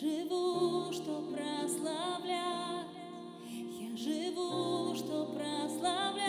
живу, что прославлять, я живу, что прославлять,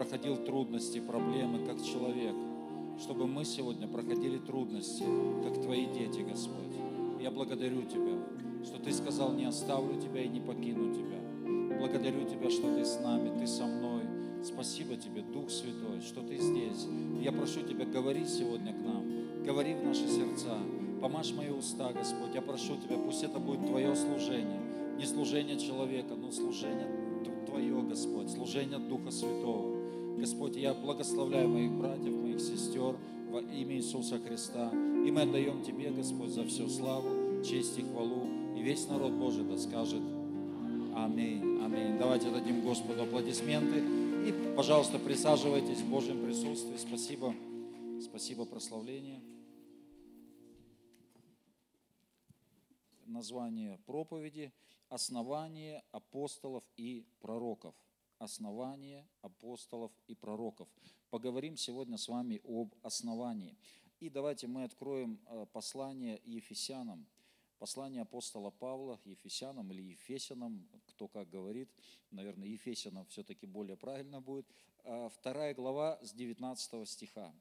проходил трудности, проблемы, как человек. Чтобы мы сегодня проходили трудности, как Твои дети, Господь. Я благодарю Тебя, что Ты сказал, не оставлю Тебя и не покину Тебя. Благодарю Тебя, что Ты с нами, Ты со мной. Спасибо Тебе, Дух Святой, что Ты здесь. Я прошу Тебя, говори сегодня к нам, говори в наши сердца, помажь мои уста, Господь. Я прошу Тебя, пусть это будет Твое служение, не служение человека, но служение Твое, Господь, служение Духа Святого. Господь, я благословляю моих братьев, моих сестер во имя Иисуса Христа. И мы отдаем Тебе, Господь, за всю славу, честь и хвалу. И весь народ Божий да скажет Аминь. Аминь. Давайте дадим Господу аплодисменты. И, пожалуйста, присаживайтесь в Божьем присутствии. Спасибо. Спасибо, прославление. Название проповеди «Основание апостолов и пророков». Основание апостолов и пророков. Поговорим сегодня с вами об основании. И давайте мы откроем э, послание Ефесянам. Послание апостола Павла Ефесянам или Ефесянам, кто как говорит, наверное, Ефесянам все-таки более правильно будет. А, Вторая глава с 19 стиха.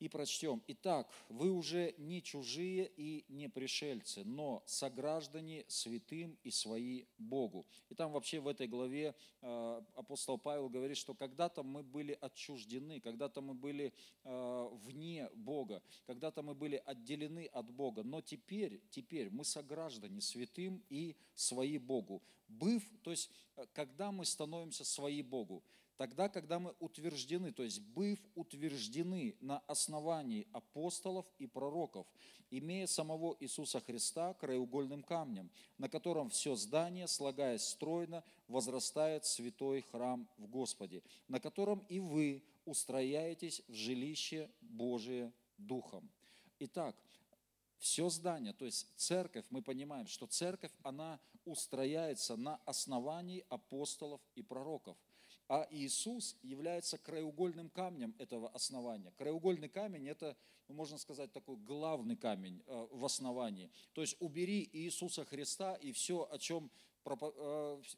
И прочтем. Итак, вы уже не чужие и не пришельцы, но сограждане святым и свои Богу. И там вообще в этой главе э, апостол Павел говорит, что когда-то мы были отчуждены, когда-то мы были э, вне Бога, когда-то мы были отделены от Бога, но теперь, теперь мы сограждане святым и свои Богу. Быв, то есть э, когда мы становимся свои Богу, Тогда, когда мы утверждены, то есть быв утверждены на основании апостолов и пророков, имея самого Иисуса Христа краеугольным камнем, на котором все здание, слагаясь стройно, возрастает святой храм в Господе, на котором и вы устрояетесь в жилище Божие Духом. Итак, все здание, то есть церковь, мы понимаем, что церковь, она устрояется на основании апостолов и пророков. А Иисус является краеугольным камнем этого основания. Краеугольный камень – это, ну, можно сказать, такой главный камень э, в основании. То есть убери Иисуса Христа и все, о чем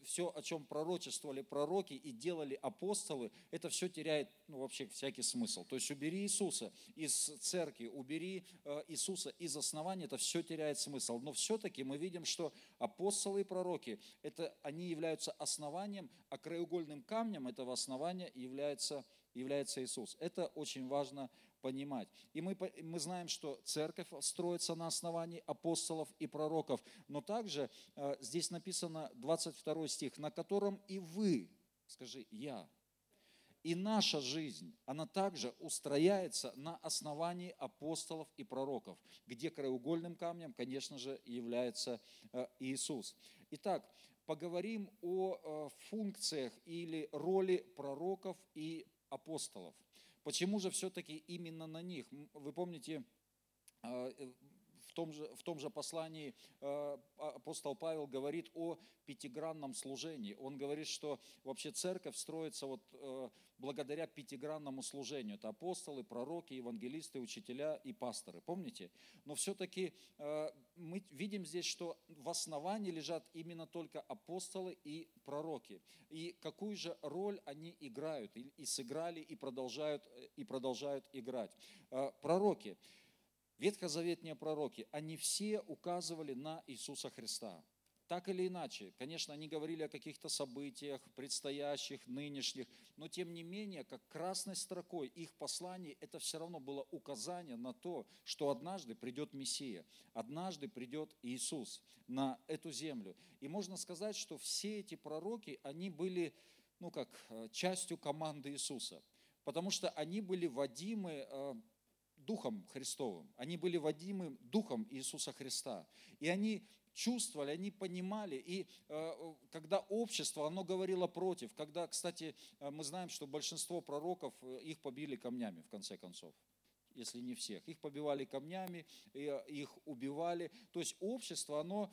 все, о чем пророчествовали пророки и делали апостолы, это все теряет ну, вообще всякий смысл. То есть убери Иисуса из церкви, убери э, Иисуса из основания, это все теряет смысл. Но все-таки мы видим, что апостолы и пророки, это, они являются основанием, а краеугольным камнем этого основания является, является Иисус. Это очень важно понимать. И мы, мы знаем, что церковь строится на основании апостолов и пророков, но также э, здесь написано 22 стих, на котором и вы, скажи, я, и наша жизнь, она также устрояется на основании апостолов и пророков, где краеугольным камнем, конечно же, является э, Иисус. Итак, поговорим о э, функциях или роли пророков и апостолов. Почему же все-таки именно на них? Вы помните, э, в том же, в том же послании э, апостол Павел говорит о пятигранном служении. Он говорит, что вообще церковь строится вот э, благодаря пятигранному служению. Это апостолы, пророки, евангелисты, учителя и пасторы. Помните? Но все-таки э, мы видим здесь, что в основании лежат именно только апостолы и пророки. И какую же роль они играют, и сыграли, и продолжают, и продолжают играть. Пророки. Ветхозаветные пророки, они все указывали на Иисуса Христа. Так или иначе, конечно, они говорили о каких-то событиях, предстоящих, нынешних, но тем не менее, как красной строкой их посланий, это все равно было указание на то, что однажды придет Мессия, однажды придет Иисус на эту землю. И можно сказать, что все эти пророки, они были, ну как, э, частью команды Иисуса, потому что они были водимы э, Духом Христовым. Они были водимы Духом Иисуса Христа. И они чувствовали, они понимали. И э, когда общество, оно говорило против, когда, кстати, э, мы знаем, что большинство пророков, э, их побили камнями, в конце концов если не всех. Их побивали камнями, их убивали. То есть общество, оно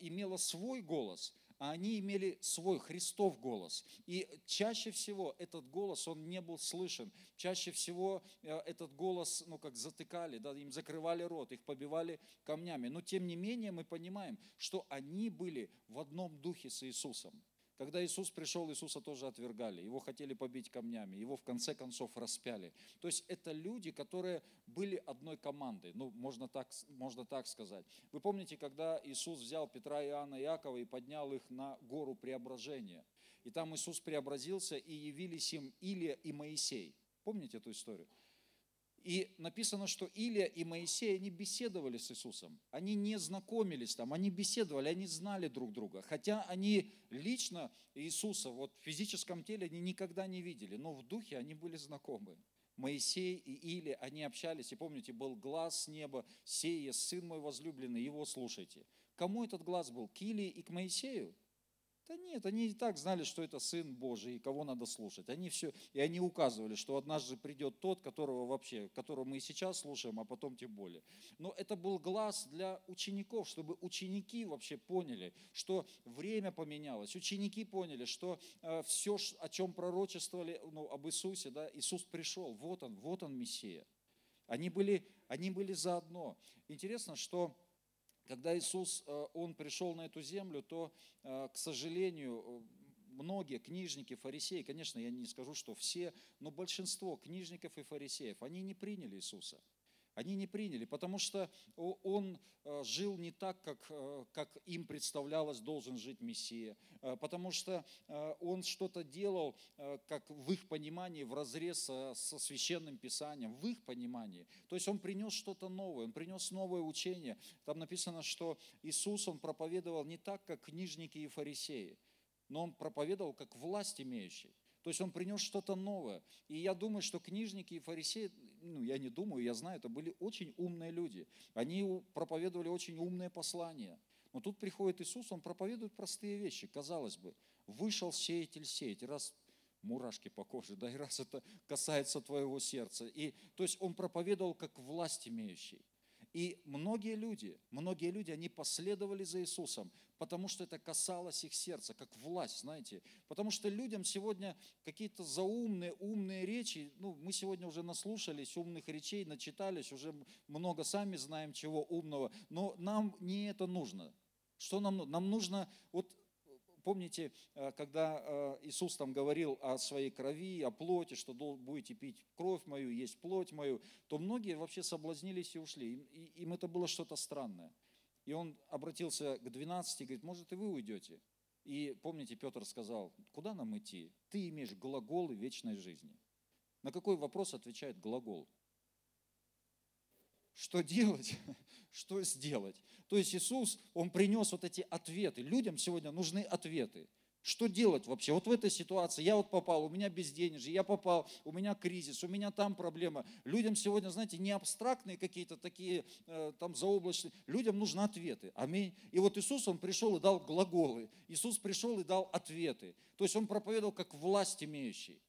имело свой голос – а они имели свой Христов голос. И чаще всего этот голос, он не был слышен. Чаще всего э, этот голос, ну как затыкали, да, им закрывали рот, их побивали камнями. Но тем не менее мы понимаем, что они были в одном духе с Иисусом. Когда Иисус пришел, Иисуса тоже отвергали, его хотели побить камнями, его в конце концов распяли. То есть это люди, которые были одной командой, ну, можно так, можно так сказать. Вы помните, когда Иисус взял Петра, Иоанна и Иакова и поднял их на гору преображения, и там Иисус преобразился, и явились им Илия и Моисей. Помните эту историю? И написано, что Илия и Моисей, они беседовали с Иисусом. Они не знакомились там, они беседовали, они знали друг друга. Хотя они лично Иисуса, вот в физическом теле они никогда не видели, но в духе они были знакомы. Моисей и Или, они общались, и помните, был глаз с неба, сея, сын мой возлюбленный, его слушайте. Кому этот глаз был? К Илии и к Моисею? Да нет, они и так знали, что это Сын Божий, и кого надо слушать. Они все, и они указывали, что однажды придет тот, которого вообще, которого мы и сейчас слушаем, а потом тем более. Но это был глаз для учеников, чтобы ученики вообще поняли, что время поменялось. Ученики поняли, что э, все, о чем пророчествовали ну, об Иисусе, да, Иисус пришел, вот он, вот он Мессия. Они были, они были заодно. Интересно, что когда Иисус, э, Он пришел на эту землю, то, э, к сожалению, э, многие книжники, фарисеи, конечно, я не скажу, что все, но большинство книжников и фарисеев, они не приняли Иисуса. Они не приняли, потому что он э, жил не так, как, э, как им представлялось, должен жить Мессия. Э, потому что он что-то делал, как в их понимании, в разрез со священным писанием, в их понимании. То есть он принес что-то новое, он принес новое учение. Там написано, что Иисус, он проповедовал не так, как книжники и фарисеи, но он проповедовал как власть имеющий. То есть он принес что-то новое. И я думаю, что книжники и фарисеи, ну я не думаю, я знаю, это были очень умные люди. Они проповедовали очень умные послания. Но тут приходит Иисус, он проповедует простые вещи. Казалось бы, вышел сеятель сеять, раз мурашки по коже, да, и раз это касается твоего сердца. И, то есть он проповедовал как власть имеющий. И многие люди, многие люди, они последовали за Иисусом, потому что это касалось их сердца, как власть, знаете. Потому что людям сегодня какие-то заумные, умные речи, ну, мы сегодня уже наслушались умных речей, начитались, уже много сами знаем чего умного, но нам не это нужно. Что нам нужно? Нам нужно, вот Помните, э, когда э, Иисус там говорил о своей крови, о плоти, что будете пить кровь мою, есть плоть мою, то многие вообще соблазнились и ушли. Им это было что-то странное. И он обратился к 12 и говорит, может и вы уйдете. И помните, Петр сказал, куда нам идти? Ты имеешь глаголы вечной жизни. На какой вопрос отвечает глагол? Что делать? Что сделать? То есть Иисус, Он принес вот эти ответы. Людям сегодня нужны ответы. Что делать вообще? Вот в этой ситуации я вот попал, у меня безденежье, я попал, у меня кризис, у меня там проблема. Людям сегодня, знаете, не абстрактные какие-то такие э, там заоблачные, людям нужны ответы. Аминь. И вот Иисус, Он пришел и дал глаголы. Иисус пришел и дал ответы. То есть Он проповедовал как власть имеющий.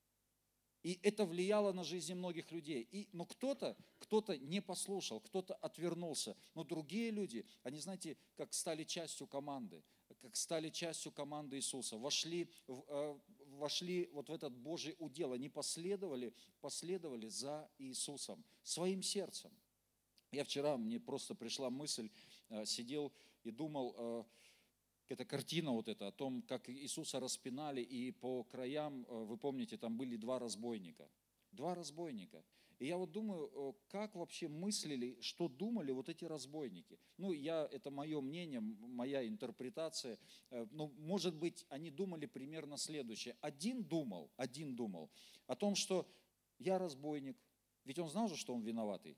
И это влияло на жизнь многих людей. И, но кто-то, кто-то не послушал, кто-то отвернулся. Но другие люди, они, знаете, как стали частью команды, как стали частью команды Иисуса, вошли, э, вошли вот в этот Божий удел, они последовали, последовали за Иисусом своим сердцем. Я вчера, мне просто пришла мысль, э, сидел и думал, э, эта картина вот эта о том, как Иисуса распинали, и по краям, вы помните, там были два разбойника. Два разбойника. И я вот думаю, как вообще мыслили, что думали вот эти разбойники. Ну, я, это мое мнение, моя интерпретация. Э, ну, может быть, они думали примерно следующее. Один думал, один думал о том, что я разбойник. Ведь он знал же, что он виноватый.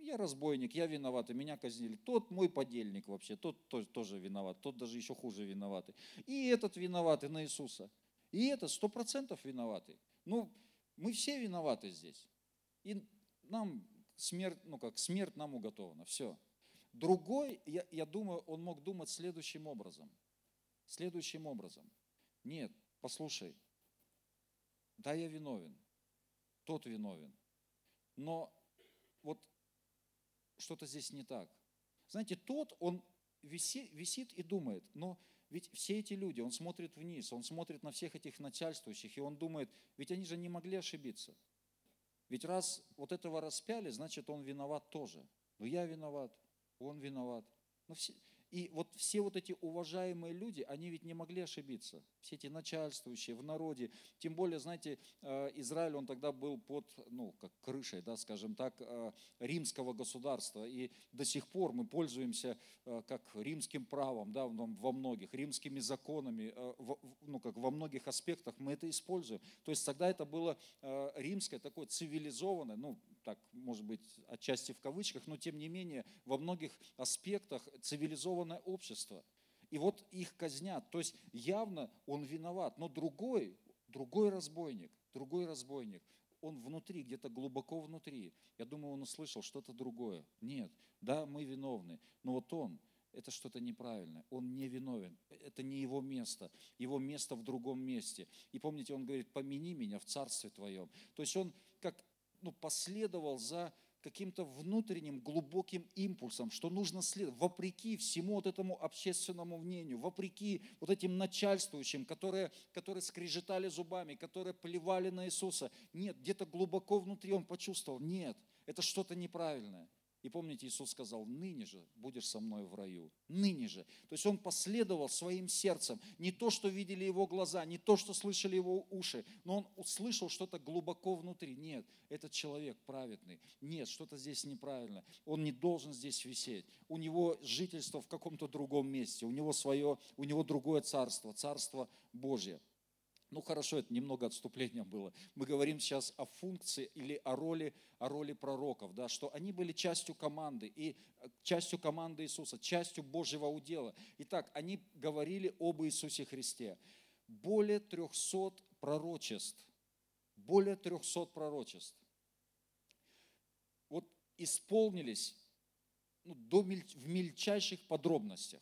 Я разбойник, я виноватый, меня казнили. Тот мой подельник вообще, тот тоже виноват, тот даже еще хуже виноватый. И этот виноватый на Иисуса. И этот сто процентов виноватый. Ну, мы все виноваты здесь. И нам смерть, ну как, смерть нам уготована, все. Другой, я, я думаю, он мог думать следующим образом. Следующим образом. Нет, послушай, да, я виновен, тот виновен. Но вот что-то здесь не так. Знаете, тот, он висит, висит и думает, но ведь все эти люди, он смотрит вниз, он смотрит на всех этих начальствующих, и он думает, ведь они же не могли ошибиться. Ведь раз вот этого распяли, значит, он виноват тоже. Но я виноват, он виноват. Но все, и вот все вот эти уважаемые люди, они ведь не могли ошибиться. Все эти начальствующие в народе. Тем более, знаете, э, Израиль, он тогда был под, ну, как крышей, да, скажем так, э, римского государства. И до сих пор мы пользуемся э, как римским правом, да, во многих, римскими законами, ну, как во многих аспектах мы это используем. То есть тогда это было римское, такое цивилизованное, ну, так, может быть, отчасти в кавычках, но тем не менее, во многих аспектах цивилизованное общество. И вот их казнят. То есть явно он виноват. Но другой, другой разбойник, другой разбойник, он внутри, где-то глубоко внутри. Я думаю, он услышал что-то другое. Нет, да, мы виновны. Но вот он, это что-то неправильное. Он не виновен. Это не его место. Его место в другом месте. И помните, он говорит, помяни меня в царстве твоем. То есть он как ну, последовал за каким-то внутренним глубоким импульсом, что нужно следовать, вопреки всему вот этому общественному мнению, вопреки вот этим начальствующим, которые, которые скрежетали зубами, которые плевали на Иисуса. Нет, где-то глубоко внутри он почувствовал, нет, это что-то неправильное. И помните, Иисус сказал, ныне же будешь со мной в раю. Ныне же. То есть он последовал своим сердцем. Не то, что видели его глаза, не то, что слышали его уши, но он услышал что-то глубоко внутри. Нет, этот человек праведный. Нет, что-то здесь неправильно. Он не должен здесь висеть. У него жительство в каком-то другом месте. У него свое, у него другое царство, царство Божье. Ну хорошо, это немного отступления было. Мы говорим сейчас о функции или о роли, о роли пророков, да, что они были частью команды, и э, частью команды Иисуса, частью Божьего удела. Итак, они говорили об Иисусе Христе. Более 300 пророчеств, более 300 пророчеств. Вот исполнились ну, до, в мельчайших подробностях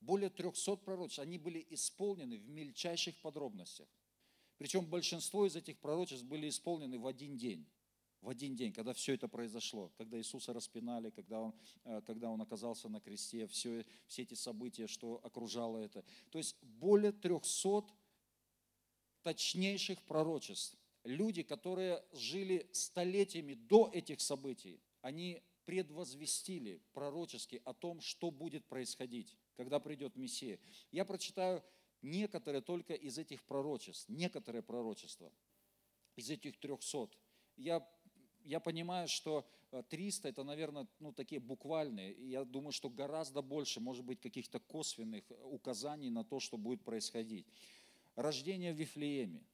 более 300 пророчеств, они были исполнены в мельчайших подробностях. Причем большинство из этих пророчеств были исполнены в один день. В один день, когда все это произошло, когда Иисуса распинали, когда Он, э, когда он оказался на кресте, все, все эти события, что окружало это. То есть более 300 точнейших пророчеств. Люди, которые жили столетиями до этих событий, они предвозвестили пророчески о том, что будет происходить когда придет Мессия. Я прочитаю некоторые только из этих пророчеств, некоторые пророчества, из этих трехсот. Я, я понимаю, что 300 э, это, наверное, ну, такие буквальные. Я думаю, что гораздо больше, может быть, каких-то косвенных указаний на то, что будет происходить. Рождение в Вифлееме.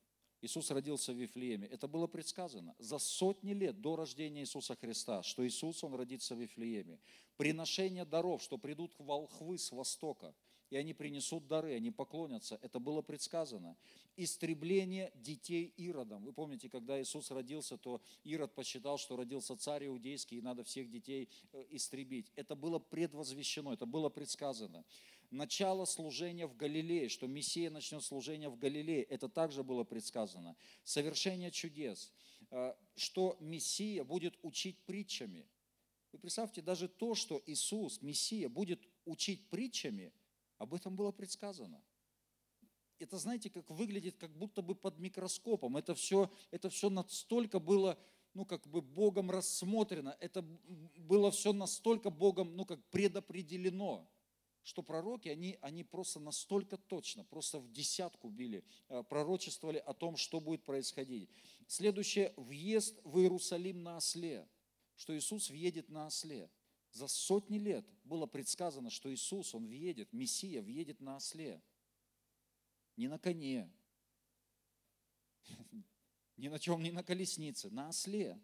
Иисус родился в Вифлееме. Это было предсказано за сотни лет до рождения Иисуса Христа, что Иисус, Он родится в Вифлееме. Приношение даров, что придут волхвы с востока, и они принесут дары, они поклонятся. Это было предсказано. Истребление детей Иродом. Вы помните, когда Иисус родился, то Ирод посчитал, что родился царь иудейский, и надо всех детей э, истребить. Это было предвозвещено, это было предсказано начало служения в Галилее, что Мессия начнет служение в Галилее, это также было предсказано. Совершение чудес, э, что Мессия будет учить притчами. Вы представьте, даже то, что Иисус, Мессия, будет учить притчами, об этом было предсказано. Это, знаете, как выглядит, как будто бы под микроскопом. Это все, это все настолько было, ну, как бы Богом рассмотрено. Это было все настолько Богом, ну, как предопределено что пророки, они, они просто настолько точно, просто в десятку били, э, пророчествовали о том, что будет происходить. Следующее, въезд в Иерусалим на осле, что Иисус въедет на осле. За сотни лет было предсказано, что Иисус, Он въедет, Мессия въедет на осле. Не на коне, ни на чем, ни на колеснице, на осле.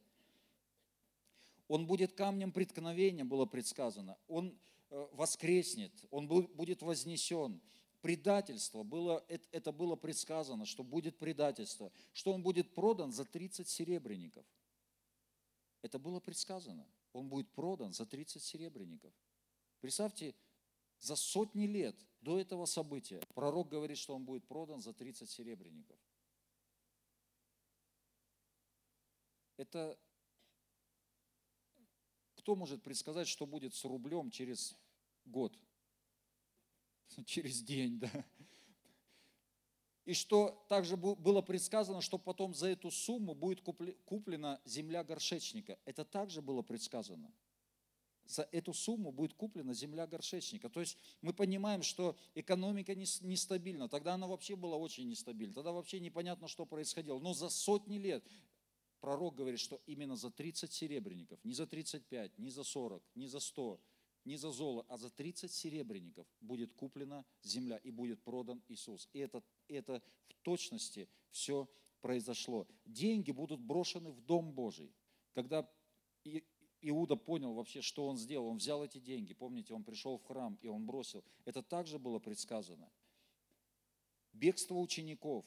Он будет камнем преткновения, было предсказано. Он воскреснет, он будет вознесен. Предательство, было, это было предсказано, что будет предательство, что он будет продан за 30 серебряников. Это было предсказано. Он будет продан за 30 серебряников. Представьте, за сотни лет до этого события пророк говорит, что он будет продан за 30 серебряников. Это кто может предсказать, что будет с рублем через год? Через день, да. И что также было предсказано, что потом за эту сумму будет куплена земля горшечника. Это также было предсказано. За эту сумму будет куплена земля горшечника. То есть мы понимаем, что экономика нестабильна. Тогда она вообще была очень нестабильна. Тогда вообще непонятно, что происходило. Но за сотни лет пророк говорит, что именно за 30 серебряников, не за 35, не за 40, не за 100, не за золото, а за 30 серебряников будет куплена земля и будет продан Иисус. И это, это в точности все произошло. Деньги будут брошены в Дом Божий. Когда Иуда понял вообще, что он сделал, он взял эти деньги, помните, он пришел в храм и он бросил. Это также было предсказано. Бегство учеников,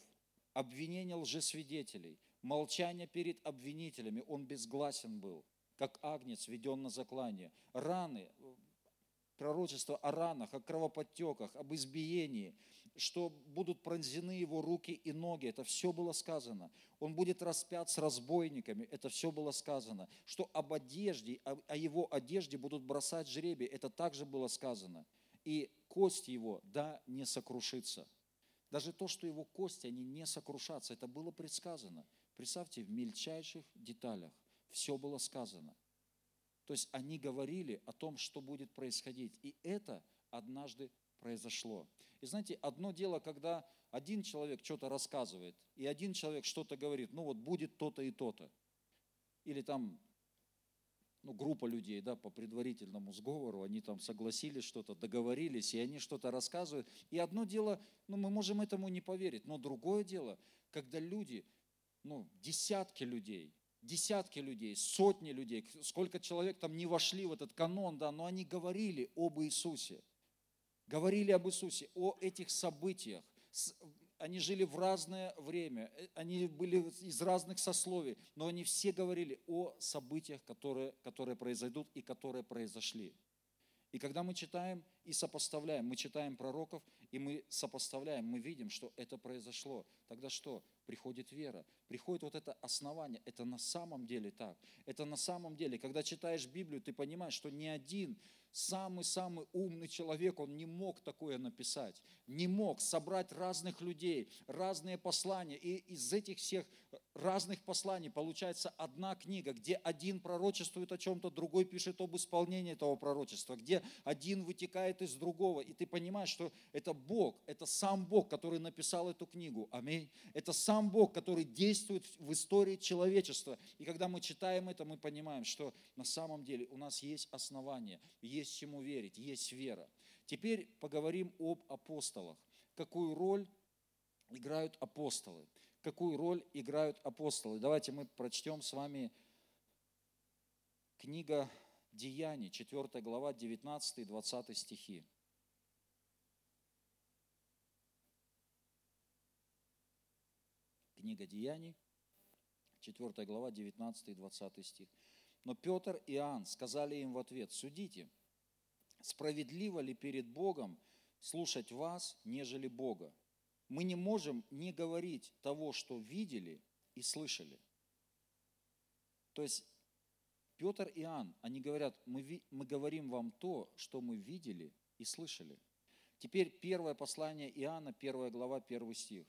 обвинение лжесвидетелей, молчание перед обвинителями, он безгласен был, как агнец введен на заклание. Раны, пророчество о ранах, о кровоподтеках, об избиении, что будут пронзены его руки и ноги, это все было сказано. Он будет распят с разбойниками, это все было сказано. Что об одежде, о его одежде будут бросать жребий, это также было сказано. И кость его, да, не сокрушится. Даже то, что его кости, они не сокрушатся, это было предсказано. Представьте, в мельчайших деталях все было сказано. То есть они говорили о том, что будет происходить. И это однажды произошло. И знаете, одно дело, когда один человек что-то рассказывает, и один человек что-то говорит, ну вот будет то-то и то-то. Или там ну, группа людей, да, по предварительному сговору, они там согласились что-то, договорились, и они что-то рассказывают. И одно дело, ну, мы можем этому не поверить, но другое дело, когда люди, ну, десятки людей, десятки людей, сотни людей, сколько человек там не вошли в этот канон, да, но они говорили об Иисусе, говорили об Иисусе, о этих событиях. Они жили в разное время, э, они были из разных сословий, но они все говорили о событиях, которые, которые произойдут и которые произошли. И когда мы читаем и сопоставляем, мы читаем пророков, и мы сопоставляем, мы видим, что это произошло. Тогда что? Приходит вера, приходит вот это основание. Это на самом деле так. Это на самом деле, когда читаешь Библию, ты понимаешь, что ни один самый-самый умный человек, он не мог такое написать, не мог собрать разных людей, разные послания. И из этих всех разных посланий получается одна книга, где один пророчествует о чем-то, другой пишет об исполнении этого пророчества, где один вытекает из другого. И ты понимаешь, что это Бог, это сам Бог, который написал эту книгу. Аминь. Это сам Бог, который действует в истории человечества. И когда мы читаем это, мы понимаем, что на самом деле у нас есть основания, есть чему верить, есть вера. Теперь поговорим об апостолах. Какую роль играют апостолы? Какую роль играют апостолы? Давайте мы прочтем с вами книга Деяний, 4 глава, 19 и 20 стихи. Книга Деяний, 4 глава, 19 и 20 стих. Но Петр и Иоанн сказали им в ответ, судите, справедливо ли перед Богом слушать вас, нежели Бога? Мы не можем не говорить того, что видели и слышали. То есть Петр и Иоанн, они говорят, мы, мы говорим вам то, что мы видели и слышали. Теперь первое послание Иоанна, первая глава, первый стих.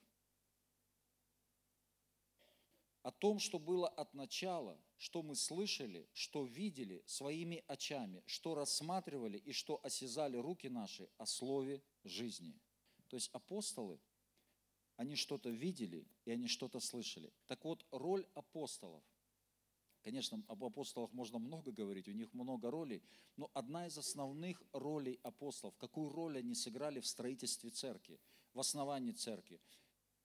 О том, что было от начала, что мы слышали, что видели своими очами, что рассматривали и что осязали руки наши о слове жизни. То есть апостолы, они что-то видели и они что-то слышали. Так вот, роль апостолов – Конечно, об апостолах можно много говорить, у них много ролей, но одна из основных ролей апостолов, какую роль они сыграли в строительстве церкви, в основании церкви,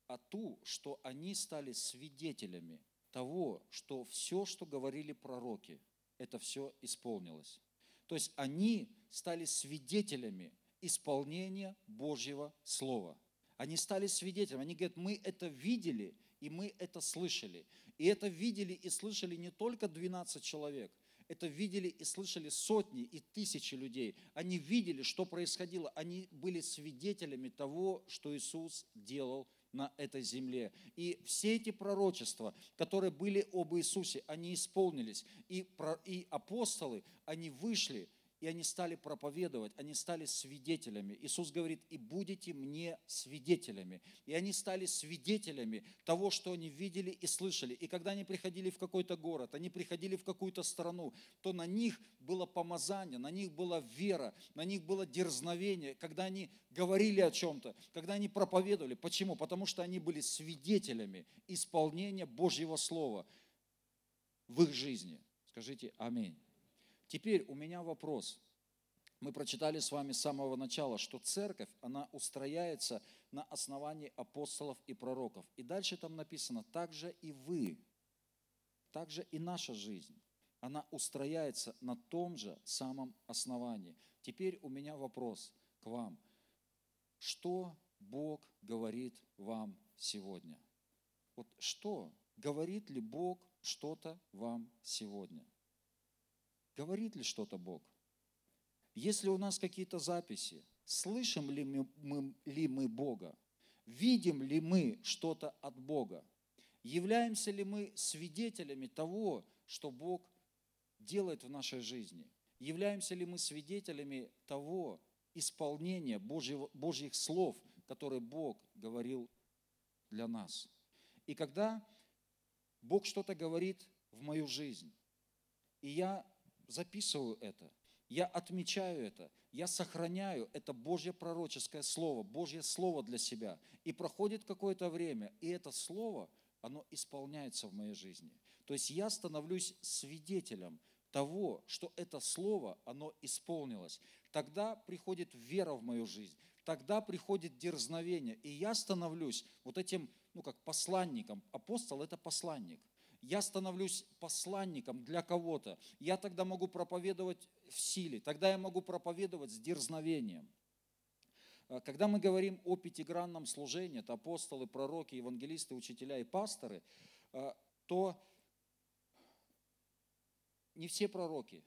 а ту, что они стали свидетелями того, что все, что говорили пророки, это все исполнилось. То есть они стали свидетелями исполнения Божьего Слова. Они стали свидетелями. Они говорят, мы это видели, и мы это слышали. И это видели и слышали не только 12 человек, это видели и слышали сотни и тысячи людей. Они видели, что происходило. Они были свидетелями того, что Иисус делал на этой земле. И все эти пророчества, которые были об Иисусе, они исполнились. И, и апостолы, они вышли – и они стали проповедовать, они стали свидетелями. Иисус говорит, и будете мне свидетелями. И они стали свидетелями того, что они видели и слышали. И когда они приходили в какой-то город, они приходили в какую-то страну, то на них было помазание, на них была вера, на них было дерзновение, когда они говорили о чем-то, когда они проповедовали. Почему? Потому что они были свидетелями исполнения Божьего Слова в их жизни. Скажите аминь. Теперь у меня вопрос. Мы прочитали с вами с самого начала, что церковь, она устрояется на основании апостолов и пророков. И дальше там написано, также и вы, также и наша жизнь, она устрояется на том же самом основании. Теперь у меня вопрос к вам. Что Бог говорит вам сегодня? Вот что? Говорит ли Бог что-то вам сегодня? Говорит ли что-то Бог? Если у нас какие-то записи, слышим ли мы, мы, ли мы Бога? Видим ли мы что-то от Бога? Являемся ли мы свидетелями того, что Бог делает в нашей жизни? Являемся ли мы свидетелями того исполнения Божьего, Божьих слов, которые Бог говорил для нас? И когда Бог что-то говорит в мою жизнь, и я записываю это, я отмечаю это, я сохраняю это Божье пророческое слово, Божье слово для себя. И проходит какое-то время, и это слово, оно исполняется в моей жизни. То есть я становлюсь свидетелем того, что это слово, оно исполнилось. Тогда приходит вера в мою жизнь, тогда приходит дерзновение, и я становлюсь вот этим, ну как посланником. Апостол – это посланник я становлюсь посланником для кого-то. Я тогда могу проповедовать в силе, тогда я могу проповедовать с дерзновением. А, когда мы говорим о пятигранном служении, это апостолы, пророки, евангелисты, учителя и пасторы, а, то не все пророки,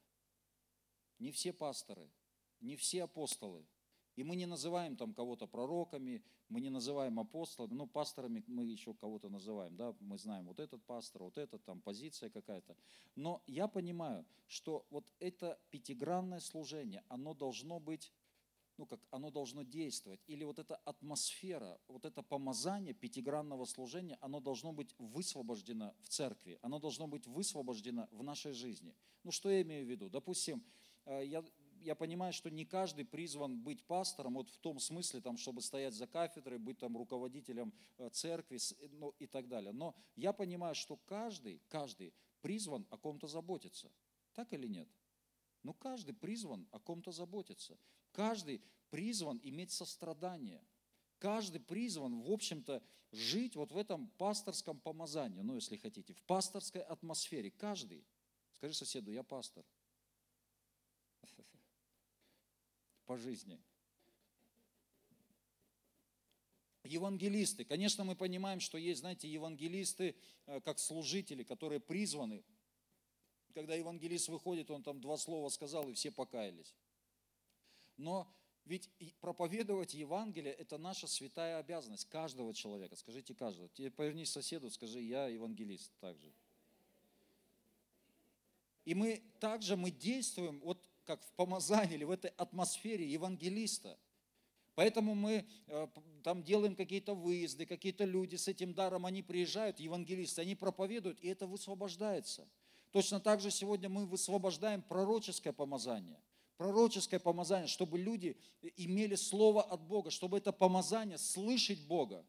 не все пасторы, не все апостолы, и мы не называем там кого-то пророками, мы не называем апостолами, ну, пасторами мы еще кого-то называем, да, мы знаем вот этот пастор, вот этот, там позиция какая-то. Но я понимаю, что вот это пятигранное служение, оно должно быть ну как, оно должно действовать. Или вот эта атмосфера, вот это помазание пятигранного служения, оно должно быть высвобождено в церкви, оно должно быть высвобождено в нашей жизни. Ну что я имею в виду? Допустим, э, я я понимаю, что не каждый призван быть пастором, вот в том смысле, там, чтобы стоять за кафедрой, быть там руководителем э, церкви ну, и так далее. Но я понимаю, что каждый, каждый призван о ком-то заботиться. Так или нет? Ну, каждый призван о ком-то заботиться. Каждый призван иметь сострадание. Каждый призван, в общем-то, жить вот в этом пасторском помазании, ну, если хотите, в пасторской атмосфере. Каждый. Скажи соседу, я пастор по жизни. Евангелисты. Конечно, мы понимаем, что есть, знаете, евангелисты э, как служители, которые призваны. Когда евангелист выходит, он там два слова сказал, и все покаялись. Но ведь проповедовать Евангелие – это наша святая обязанность каждого человека. Скажите каждого. Теперь повернись соседу, скажи, я евангелист также. И мы также мы действуем вот как в помазании или в этой атмосфере евангелиста. Поэтому мы э, там делаем какие-то выезды, какие-то люди с этим даром, они приезжают, евангелисты, они проповедуют, и это высвобождается. Точно так же сегодня мы высвобождаем пророческое помазание. Пророческое помазание, чтобы люди имели слово от Бога, чтобы это помазание слышать Бога,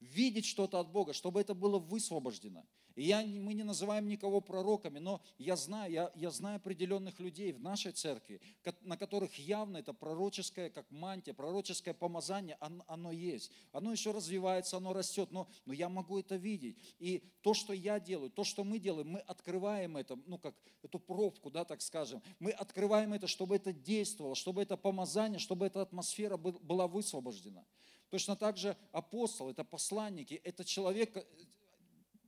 видеть что-то от Бога, чтобы это было высвобождено. И я, мы не называем никого пророками, но я знаю, я, я знаю определенных людей в нашей церкви, на которых явно это пророческое, как мантия, пророческое помазание, оно, оно есть. Оно еще развивается, оно растет, но, но я могу это видеть. И то, что я делаю, то, что мы делаем, мы открываем это, ну как эту пробку, да, так скажем. Мы открываем это, чтобы это действовало, чтобы это помазание, чтобы эта атмосфера была высвобождена. Точно так же апостол, это посланники, это человек,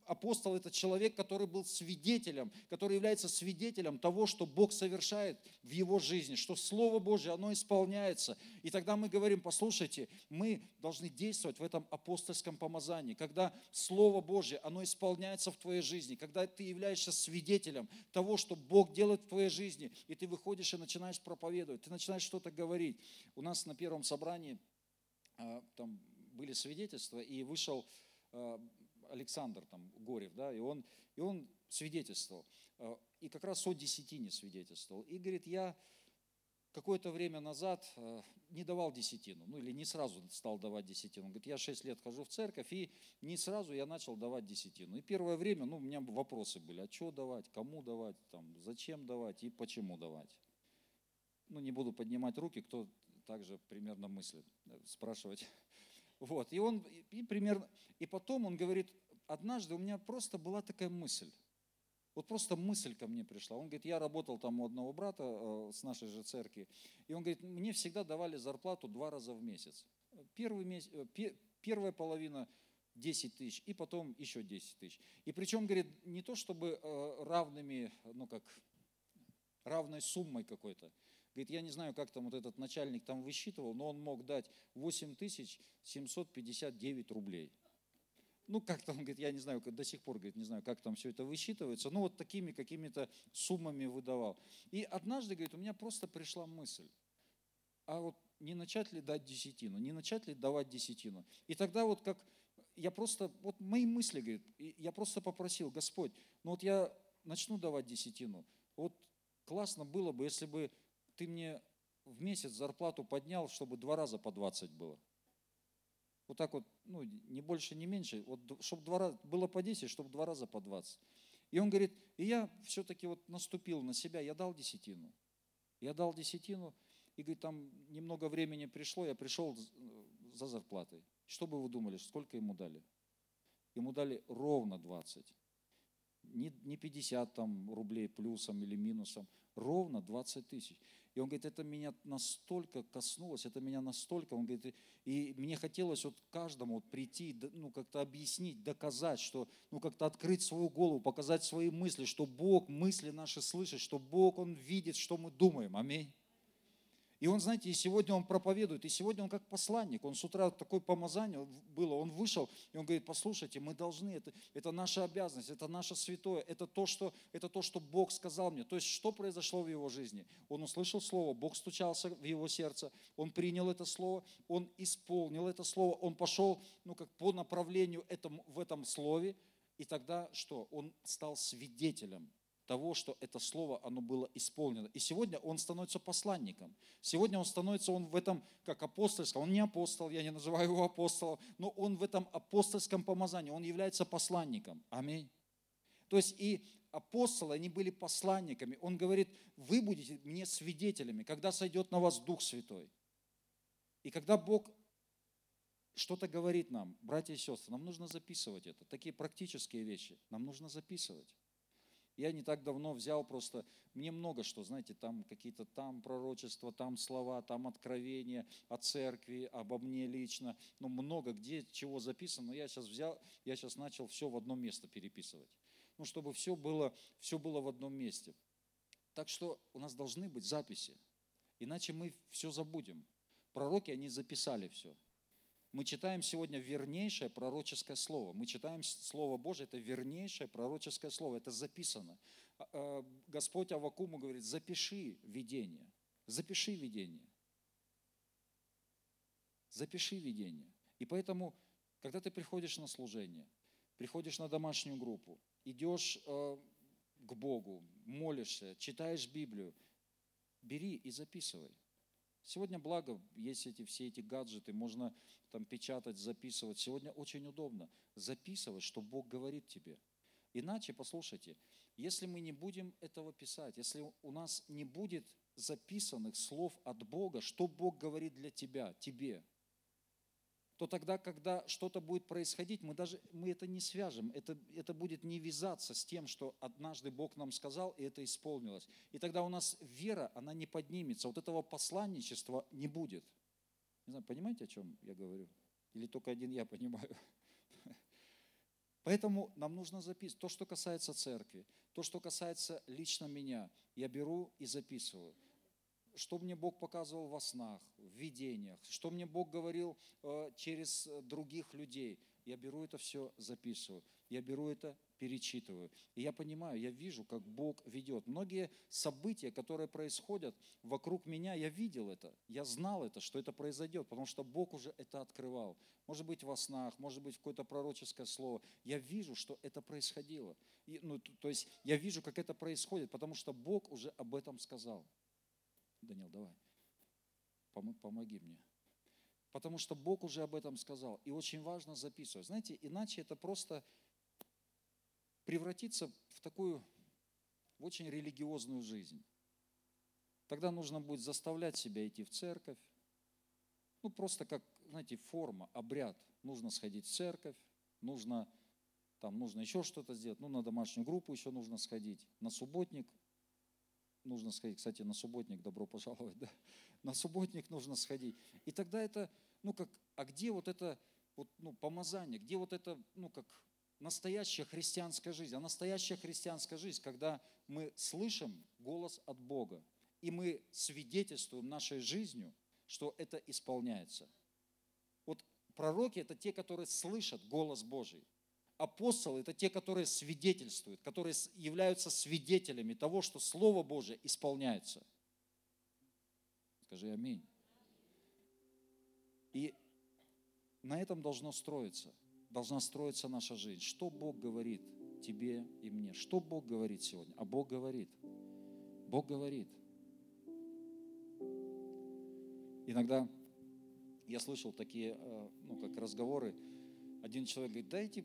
апостол – это человек, который был свидетелем, который является свидетелем того, что Бог совершает в его жизни, что Слово Божье, оно исполняется. И тогда мы говорим, послушайте, мы должны действовать в этом апостольском помазании, когда Слово Божье, оно исполняется в твоей жизни, когда ты являешься свидетелем того, что Бог делает в твоей жизни, и ты выходишь и начинаешь проповедовать, ты начинаешь что-то говорить. У нас на первом собрании а, там были свидетельства, и вышел а, Александр там, Горев, да, и он, и он свидетельствовал. Э, и как раз о десятине свидетельствовал. И говорит, я какое-то время назад э, не давал десятину, ну или не сразу стал давать десятину. Говорит, я шесть лет хожу в церковь, и не сразу я начал давать десятину. И первое время, ну, у меня вопросы были, а что давать, кому давать, там, зачем давать и почему давать. Ну, не буду поднимать руки, кто также примерно мыслит, э, спрашивать. Вот, и он, и примерно, и потом он говорит, однажды у меня просто была такая мысль. Вот просто мысль ко мне пришла. Он говорит, я работал там у одного брата э, с нашей же церкви, и он говорит, мне всегда давали зарплату два раза в месяц. Первый месяц, э, первая половина 10 тысяч, и потом еще 10 тысяч. И причем, говорит, не то чтобы э, равными, ну как, равной суммой какой-то. Говорит, я не знаю, как там вот этот начальник там высчитывал, но он мог дать 8 тысяч 759 рублей ну, как там, говорит, я не знаю, до сих пор, говорит, не знаю, как там все это высчитывается, ну, вот такими какими-то суммами выдавал. И однажды, говорит, у меня просто пришла мысль, а вот не начать ли дать десятину, не начать ли давать десятину. И тогда вот как, я просто, вот мои мысли, говорит, я просто попросил, Господь, ну вот я начну давать десятину, вот классно было бы, если бы ты мне в месяц зарплату поднял, чтобы два раза по 20 было. Вот так вот, ну, не больше, не меньше, вот, чтобы два раза, было по 10, чтобы два раза по 20. И он говорит, и я все-таки вот наступил на себя, я дал десятину. Я дал десятину, и говорит, там немного времени пришло, я пришел за зарплатой. Что бы вы думали, сколько ему дали? Ему дали ровно 20. Не, не 50 там, рублей плюсом или минусом, ровно 20 тысяч. И он говорит, это меня настолько коснулось, это меня настолько, он говорит, и мне хотелось вот каждому вот прийти, ну как-то объяснить, доказать, что, ну как-то открыть свою голову, показать свои мысли, что Бог мысли наши слышит, что Бог, Он видит, что мы думаем. Аминь. И он, знаете, и сегодня он проповедует, и сегодня он как посланник, он с утра такое помазание было, он вышел, и он говорит, послушайте, мы должны, это, это наша обязанность, это наше святое, это то, что, это то, что Бог сказал мне. То есть, что произошло в его жизни? Он услышал слово, Бог стучался в его сердце, он принял это слово, он исполнил это слово, он пошел, ну, как по направлению этому, в этом слове, и тогда что? Он стал свидетелем того, что это слово, оно было исполнено. И сегодня он становится посланником. Сегодня он становится, он в этом, как апостольском, он не апостол, я не называю его апостолом, но он в этом апостольском помазании, он является посланником. Аминь. То есть и апостолы, они были посланниками. Он говорит, вы будете мне свидетелями, когда сойдет на вас Дух Святой. И когда Бог что-то говорит нам, братья и сестры, нам нужно записывать это. Такие практические вещи нам нужно записывать. Я не так давно взял просто, мне много что, знаете, там какие-то там пророчества, там слова, там откровения о церкви, обо мне лично, ну много где чего записано, но я сейчас взял, я сейчас начал все в одно место переписывать. Ну, чтобы все было, все было в одном месте. Так что у нас должны быть записи, иначе мы все забудем. Пророки, они записали все. Мы читаем сегодня вернейшее пророческое слово. Мы читаем Слово Божие, это вернейшее пророческое слово, это записано. а, а, Господь Авакуму говорит, запиши видение, запиши видение. Запиши видение. И поэтому, когда ты приходишь на служение, приходишь на домашнюю группу, идешь э, к Богу, молишься, читаешь Библию, бери и записывай. Сегодня, благо, есть эти, все эти гаджеты, можно там печатать, записывать. Сегодня очень удобно записывать, что Бог говорит тебе. Иначе, послушайте, если мы не будем этого писать, если у нас не будет записанных слов от Бога, что Бог говорит для тебя, тебе, то тогда, когда что-то будет происходить, мы даже мы это не свяжем, это, это будет не вязаться с тем, что однажды Бог нам сказал, и это исполнилось. И тогда у нас вера, она не поднимется, вот этого посланничества не будет. Не знаю, понимаете, о чем я говорю? Или только один я понимаю? Поэтому нам нужно записывать. То, что касается церкви, то, что касается лично меня, я беру и записываю что мне Бог показывал во снах, в видениях, что мне Бог говорил э, через других людей. Я беру это все, записываю. Я беру это, перечитываю. И я понимаю, я вижу, как Бог ведет. Многие события, которые происходят вокруг меня, я видел это. Я знал это, что это произойдет, потому что Бог уже это открывал. Может быть, во снах, может быть, какое-то пророческое слово. Я вижу, что это происходило. И, ну, то есть я вижу, как это происходит, потому что Бог уже об этом сказал. Данил, давай, помоги мне. Потому что Бог уже об этом сказал. И очень важно записывать. Знаете, иначе это просто превратится в такую в очень религиозную жизнь. Тогда нужно будет заставлять себя идти в церковь. Ну, просто как, знаете, форма, обряд. Нужно сходить в церковь, нужно, там, нужно еще что-то сделать, ну, на домашнюю группу еще нужно сходить, на субботник нужно сходить. Кстати, на субботник добро пожаловать, да? На субботник нужно сходить. И тогда это, ну как, а где вот это, вот, ну, помазание, где вот это, ну как, настоящая христианская жизнь? А настоящая христианская жизнь, когда мы слышим голос от Бога, и мы свидетельствуем нашей жизнью, что это исполняется. Вот пророки – это те, которые слышат голос Божий апостолы – это те, которые свидетельствуют, которые являются свидетелями того, что Слово Божие исполняется. Скажи аминь. И на этом должно строиться, должна строиться наша жизнь. Что Бог говорит тебе и мне? Что Бог говорит сегодня? А Бог говорит. Бог говорит. Иногда я слышал такие, э, ну, как разговоры. Один человек говорит, дайте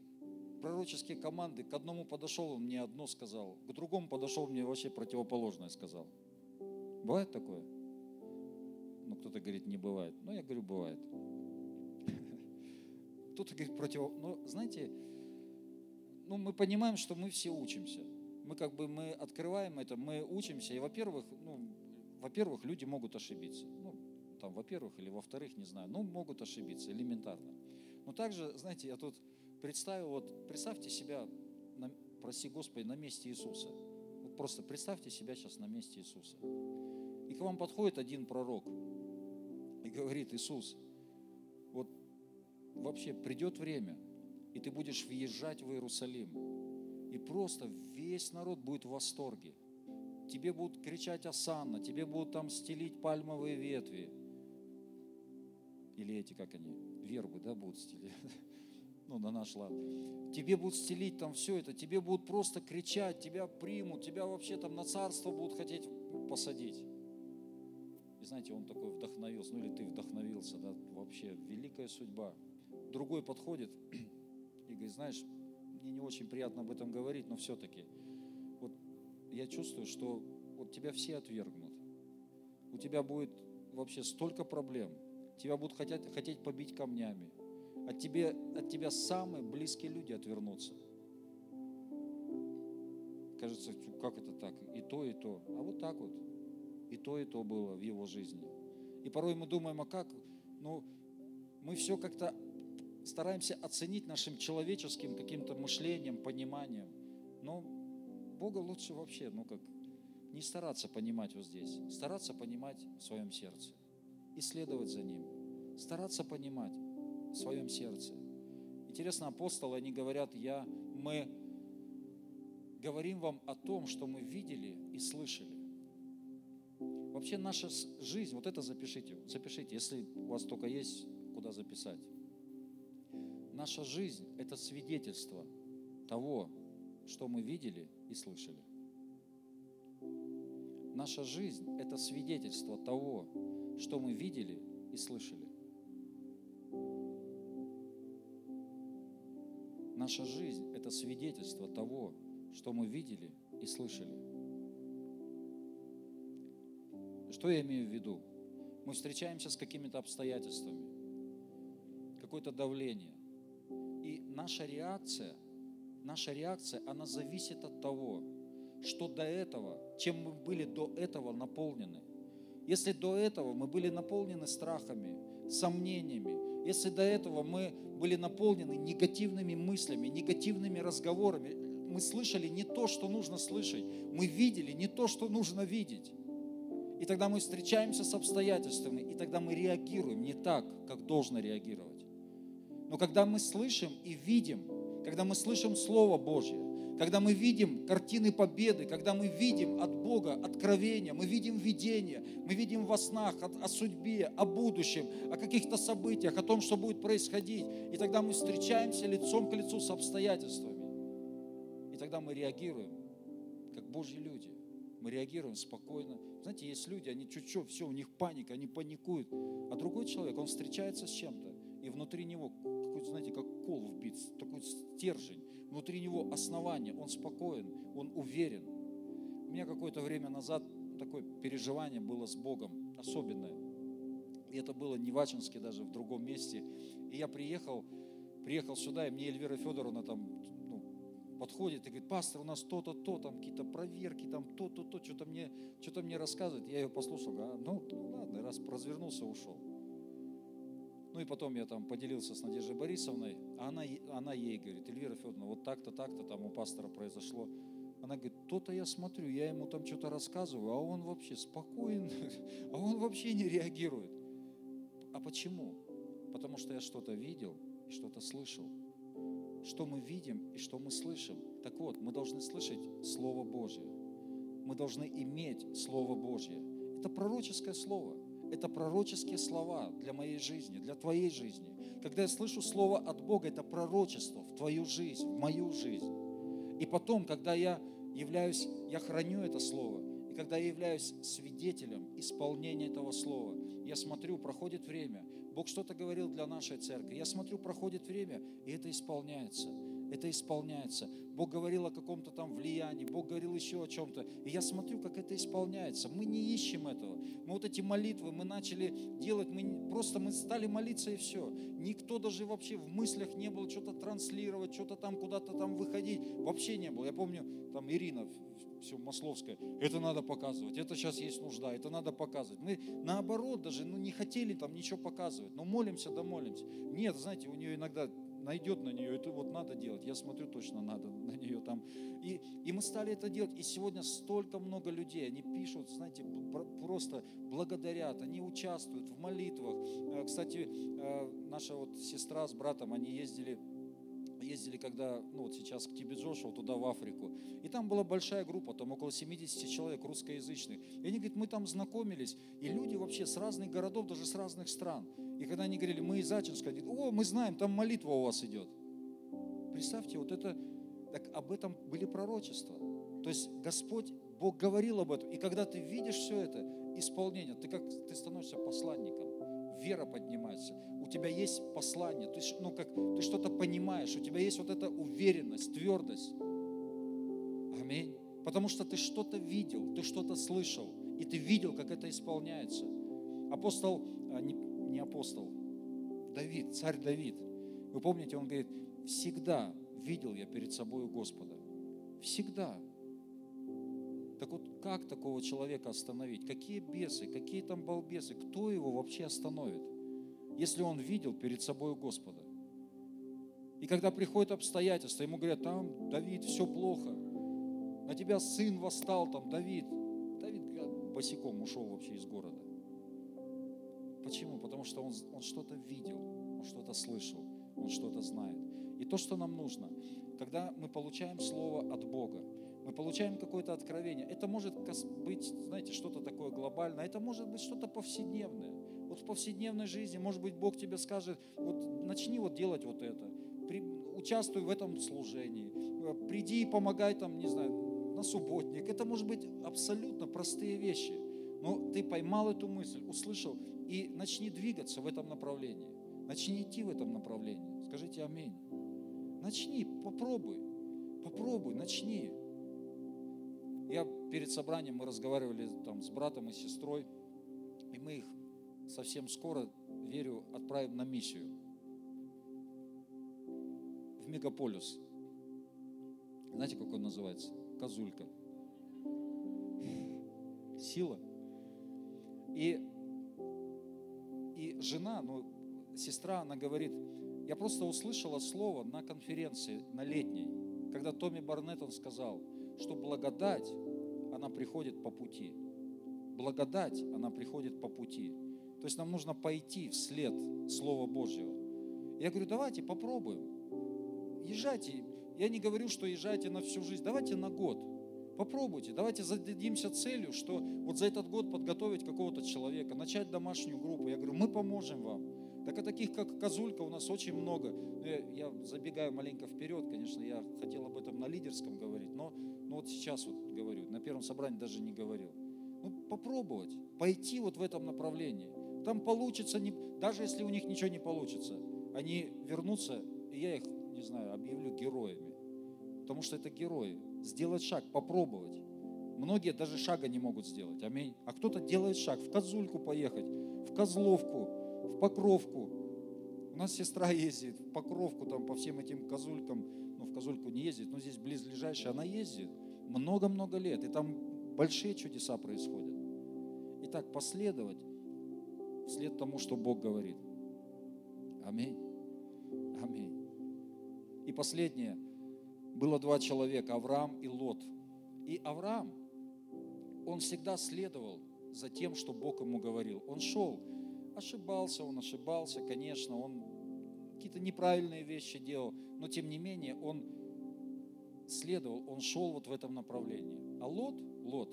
пророческие команды, к одному подошел, он мне одно сказал, к другому подошел, мне вообще противоположное сказал. Бывает такое? Ну, кто-то говорит, не бывает. Ну, я говорю, бывает. Кто-то говорит, против... Ну, знаете, ну, мы понимаем, что мы все учимся. Мы как бы, мы открываем это, мы учимся. И, во-первых, ну, во-первых, люди могут ошибиться. Ну, там, во-первых, или во-вторых, не знаю, ну, могут ошибиться элементарно. Но также, знаете, я тут представил, вот представьте себя, на, прости Господи, на месте Иисуса. Вот просто представьте себя сейчас на месте Иисуса. И к вам подходит один пророк и говорит, Иисус, вот вообще придет время, и ты будешь въезжать в Иерусалим, и просто весь народ будет в восторге. Тебе будут кричать Асанна, тебе будут там стелить пальмовые ветви. Или эти, как они, вербы, да, будут стелить ну, на наш лад. Тебе будут стелить там все это, тебе будут просто кричать, тебя примут, тебя вообще там на царство будут хотеть посадить. И знаете, он такой вдохновился, ну или ты вдохновился, да, вообще великая судьба. Другой подходит и говорит, знаешь, мне не очень приятно об этом говорить, но все-таки, вот я чувствую, что вот тебя все отвергнут. У тебя будет вообще столько проблем. Тебя будут хотеть, хотеть побить камнями от, тебе, от тебя самые близкие люди отвернутся. Кажется, как это так? И то, и то. А вот так вот. И то, и то было в его жизни. И порой мы думаем, а как? Ну, мы все как-то стараемся оценить нашим человеческим каким-то мышлением, пониманием. Но Бога лучше вообще, ну как, не стараться понимать вот здесь, стараться понимать в своем сердце, исследовать за Ним, стараться понимать в своем сердце. Интересно, апостолы, они говорят, я, мы говорим вам о том, что мы видели и слышали. Вообще наша жизнь, вот это запишите, запишите, если у вас только есть куда записать. Наша жизнь – это свидетельство того, что мы видели и слышали. Наша жизнь – это свидетельство того, что мы видели и слышали. Наша жизнь – это свидетельство того, что мы видели и слышали. Что я имею в виду? Мы встречаемся с какими-то обстоятельствами, какое-то давление. И наша реакция, наша реакция, она зависит от того, что до этого, чем мы были до этого наполнены. Если до этого мы были наполнены страхами, сомнениями, если до этого мы были наполнены негативными мыслями, негативными разговорами, мы слышали не то, что нужно слышать, мы видели не то, что нужно видеть. И тогда мы встречаемся с обстоятельствами, и тогда мы реагируем не так, как должно реагировать. Но когда мы слышим и видим, когда мы слышим Слово Божье, когда мы видим картины победы, когда мы видим от Бога откровения, мы видим видение, мы видим во снах о, о судьбе, о будущем, о каких-то событиях, о том, что будет происходить. И тогда мы встречаемся лицом к лицу с обстоятельствами. И тогда мы реагируем, как Божьи люди. Мы реагируем спокойно. Знаете, есть люди, они чуть-чуть, все, у них паника, они паникуют. А другой человек, он встречается с чем-то, и внутри него какой-то, знаете, как кол вбит, такой стержень. Внутри него основание, он спокоен, он уверен. У меня какое-то время назад такое переживание было с Богом особенное. И это было не в Ачинске, даже в другом месте. И я приехал, приехал сюда, и мне Эльвира Федоровна там ну, подходит и говорит, пастор, у нас то-то, то, там какие-то проверки, там то-то, то, что-то мне, что-то мне рассказывает. Я ее послушал, говорю, а, ну, ну ладно, раз развернулся, ушел. Ну и потом я там поделился с Надеждой Борисовной, а она, она ей говорит, Эльвира Федоровна, вот так-то, так-то там у пастора произошло. Она говорит, то-то я смотрю, я ему там что-то рассказываю, а он вообще спокоен, а он вообще не реагирует. А почему? Потому что я что-то видел и что-то слышал. Что мы видим и что мы слышим. Так вот, мы должны слышать Слово Божье. Мы должны иметь Слово Божье. Это пророческое слово. Это пророческие слова для моей жизни, для твоей жизни. Когда я слышу слово от Бога, это пророчество в твою жизнь, в мою жизнь. И потом, когда я являюсь, я храню это слово, и когда я являюсь свидетелем исполнения этого слова, я смотрю, проходит время, Бог что-то говорил для нашей церкви, я смотрю, проходит время, и это исполняется. Это исполняется. Бог говорил о каком-то там влиянии, Бог говорил еще о чем-то. И я смотрю, как это исполняется. Мы не ищем этого. Мы вот эти молитвы мы начали делать, мы просто мы стали молиться и все. Никто даже вообще в мыслях не был что-то транслировать, что-то там куда-то там выходить. Вообще не было. Я помню, там Ирина, все Масловская, это надо показывать, это сейчас есть нужда, это надо показывать. Мы наоборот даже ну, не хотели там ничего показывать, но молимся да молимся. Нет, знаете, у нее иногда найдет на нее, это вот надо делать. Я смотрю, точно надо на нее там. И, и мы стали это делать. И сегодня столько много людей, они пишут, знаете, просто благодарят, они участвуют в молитвах. Э, Кстати, э, наша вот сестра с братом, они ездили ездили, когда, ну вот сейчас к тебе Джошуа, туда в Африку. И там была большая группа, там около 70 человек русскоязычных. И они говорят, мы там знакомились, и люди вообще с разных городов, даже с разных стран. И когда они говорили, мы из Ачинска, они говорят, о, мы знаем, там молитва у вас идет. Представьте, вот это, так об этом были пророчества. То есть Господь, Бог говорил об этом. И когда ты видишь все это, исполнение, ты как, ты становишься посланником. Вера поднимается. У тебя есть послание, ты, ну, как, ты что-то понимаешь, у тебя есть вот эта уверенность, твердость. Аминь. Потому что ты что-то видел, ты что-то слышал, и ты видел, как это исполняется. Апостол, а, не, апостол, Давид, царь Давид. Вы помните, он говорит, всегда видел я перед собой Господа. Всегда. Так вот, как такого человека остановить? Какие бесы, какие там балбесы? Кто его вообще остановит? Если он видел перед собой Господа. И когда приходят обстоятельства, ему говорят, там, Давид, все плохо. На тебя сын восстал, там, Давид. Давид говорят, босиком ушел вообще из города. Почему? Потому что он, он что-то видел, он что-то слышал, он что-то знает. И то, что нам нужно, когда мы получаем Слово от Бога, мы получаем какое-то откровение. Это может быть, знаете, что-то такое глобальное, это может быть что-то повседневное. Вот в повседневной жизни, может быть, Бог тебе скажет, вот начни вот делать вот это, при, участвуй в этом служении, э, приди и помогай там, не знаю, на субботник. Это может быть абсолютно простые вещи. Но ты поймал эту мысль, услышал, и начни двигаться в этом направлении. Начни идти в этом направлении. Скажите аминь. Начни, попробуй. Попробуй, начни. Я перед собранием мы разговаривали там с братом и сестрой, и мы их совсем скоро, верю, отправим на миссию в мегаполис. Знаете, как он называется? Козулька. Сила. И, жена, ну, сестра, она говорит, я просто услышала слово на конференции, на летней, когда Томми Барнеттон сказал, что благодать, она приходит по пути. Благодать, она приходит по пути. То есть нам нужно пойти вслед Слова Божьего. Я говорю, давайте попробуем. Езжайте. Я не говорю, что езжайте на всю жизнь. Давайте на год. Попробуйте. Давайте зададимся целью, что вот за этот год подготовить какого-то человека, начать домашнюю группу. Я говорю, мы поможем вам. Так а таких, как Козулька, у нас очень много. Я, я забегаю маленько вперед, конечно, я хотел об этом на лидерском говорить, но, но вот сейчас вот говорю, на первом собрании даже не говорил. Ну, попробовать, пойти вот в этом направлении там получится, не, даже если у них ничего не получится, они вернутся, и я их, не знаю, объявлю героями. Потому что это герои. Сделать шаг, попробовать. Многие даже шага не могут сделать. Аминь. А кто-то делает шаг, в Козульку поехать, в Козловку, в Покровку. У нас сестра ездит в Покровку, там по всем этим козулькам, ну в Козульку не ездит, но здесь близлежащая, она ездит много-много лет, и там большие чудеса происходят. Итак, последовать вслед тому, что Бог говорит. Аминь. Аминь. И последнее. Было два человека, Авраам и Лот. И Авраам, он всегда следовал за тем, что Бог ему говорил. Он шел, ошибался, он ошибался, конечно, он какие-то неправильные вещи делал, но тем не менее он следовал, он шел вот в этом направлении. А Лот, Лот,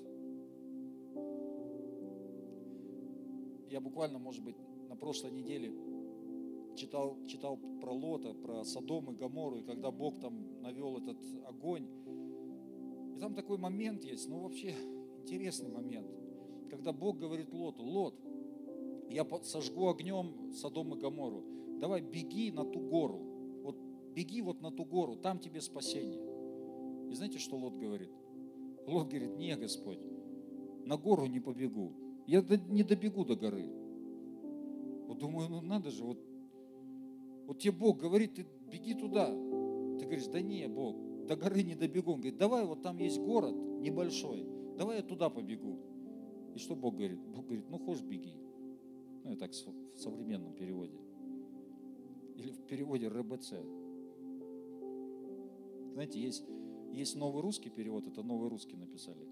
я буквально, может быть, на прошлой неделе читал, читал про Лота, про Содом и Гамору, и когда Бог там навел этот огонь. И там такой момент есть, ну вообще интересный момент, когда Бог говорит Лоту, Лот, я сожгу огнем Содом и Гамору, давай беги на ту гору, вот беги вот на ту гору, там тебе спасение. И знаете, что Лот говорит? Лот говорит, не, Господь, на гору не побегу, я не добегу до горы. Вот думаю, ну надо же, вот, вот тебе Бог говорит, ты беги туда. Ты говоришь, да не, Бог, до горы не добегу. Он говорит, давай, вот там есть город небольшой, давай я туда побегу. И что Бог говорит? Бог говорит, ну хочешь беги. Ну, я так в современном переводе. Или в переводе РБЦ. Знаете, есть, есть новый русский перевод, это новый русский написали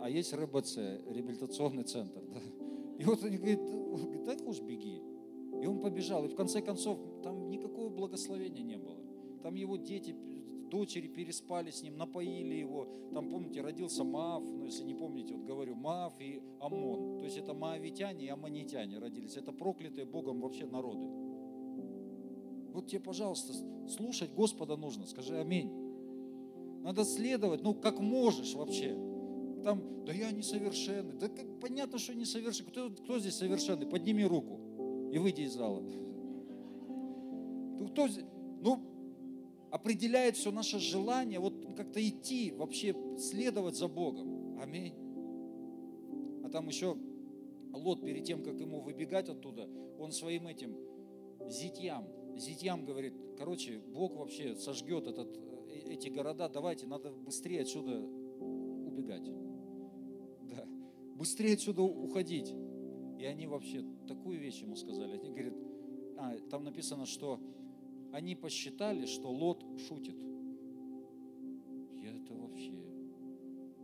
а есть РБЦ, реабилитационный центр. Да? И вот они говорят, да уж беги. И он побежал. И в конце концов, там никакого благословения не было. Там его дети, дочери переспали с ним, напоили его. Там, помните, родился Маав, ну, если не помните, вот говорю, Маав и Амон. То есть это маавитяне и аммонитяне родились. Это проклятые Богом вообще народы. Вот тебе, пожалуйста, слушать Господа нужно. Скажи аминь. Надо следовать, ну, как можешь вообще там, да я несовершенный. Да как, понятно, что несовершенный. Кто, кто здесь совершенный? Подними руку и выйди из зала. Кто, ну, определяет все наше желание вот как-то идти, вообще следовать за Богом. Аминь. А там еще Лот, перед тем, как ему выбегать оттуда, он своим этим зитьям, зитьям говорит, короче, Бог вообще сожгет этот, э, эти города, давайте, надо быстрее отсюда убегать быстрее отсюда уходить. И они вообще такую вещь ему сказали. Они говорят, а, там написано, что они посчитали, что Лот шутит. И это вообще...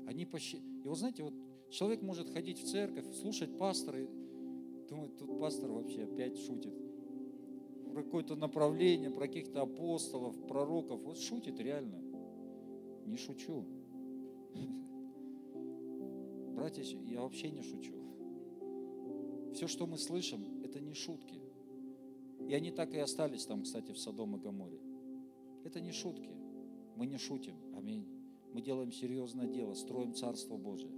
Они посчитали... И вот знаете, вот человек может ходить в церковь, слушать пастора, и думает, тут пастор вообще опять шутит. Про какое-то направление, про каких-то апостолов, пророков. Вот шутит реально. Не шучу. Братья, я вообще не шучу. Все, что мы слышим, это не шутки. И они так и остались там, кстати, в Содом и Гаморе. Это не шутки. Мы не шутим. Аминь. Мы делаем серьезное дело, строим Царство Божие.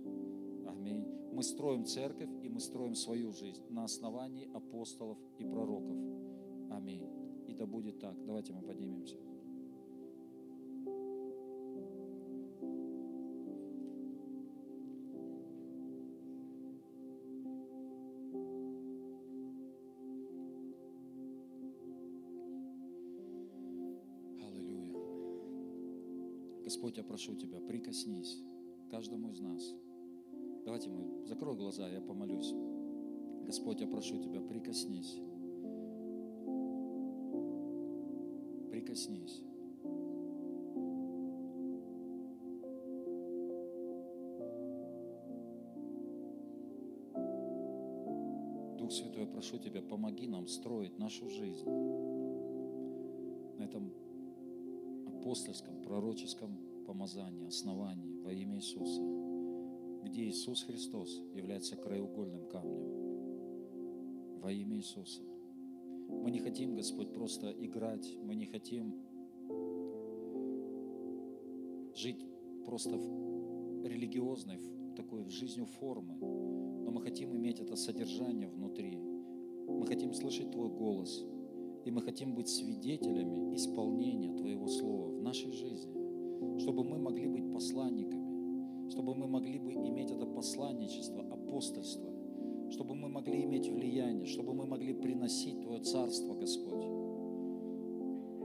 Аминь. Мы строим церковь, и мы строим свою жизнь на основании апостолов и пророков. Аминь. И да будет так. Давайте мы поднимемся. Господь, я прошу Тебя, прикоснись каждому из нас. Давайте мы, закрой глаза, я помолюсь. Господь, я прошу Тебя, прикоснись. Прикоснись. Дух Святой, я прошу Тебя, помоги нам строить нашу жизнь на этом апостольском, пророческом помазании, основании во имя Иисуса, где Иисус Христос является краеугольным камнем во имя Иисуса. Мы не хотим, Господь, просто играть, мы не хотим жить просто в религиозной, в такой в жизнью формы, но мы хотим иметь это содержание внутри. Мы хотим слышать Твой голос, и мы хотим быть свидетелями исполнения Твоего Слова в нашей жизни, чтобы мы могли быть посланниками, чтобы мы могли бы иметь это посланничество, апостольство, чтобы мы могли иметь влияние, чтобы мы могли приносить Твое Царство, Господь,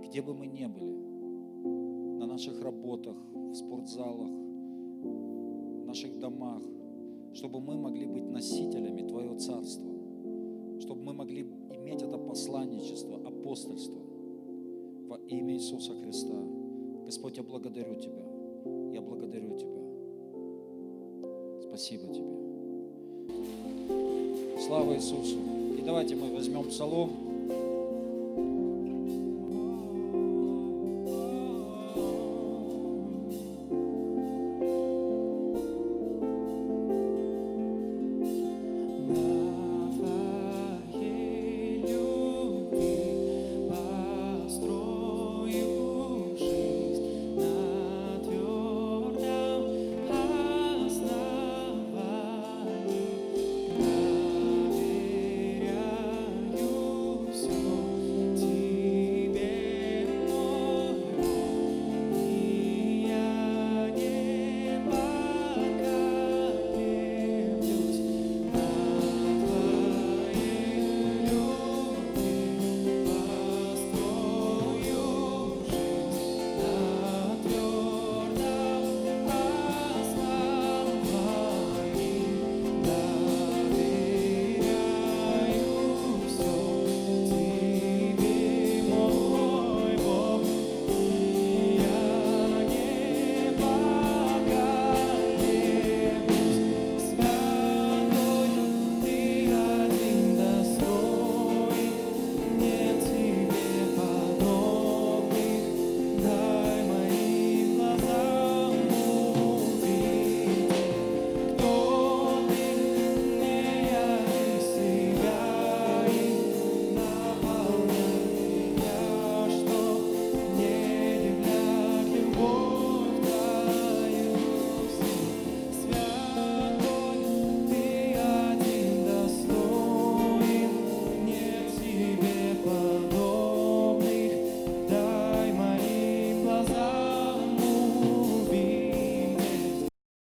где бы мы ни были, на наших работах, в спортзалах, в наших домах, чтобы мы могли быть носителями Твоего Царства, чтобы мы могли иметь это посланничество, апостольство. Во имя Иисуса Христа. Господь, я благодарю Тебя. Я благодарю Тебя. Спасибо Тебе. Слава Иисусу. И давайте мы возьмем псалом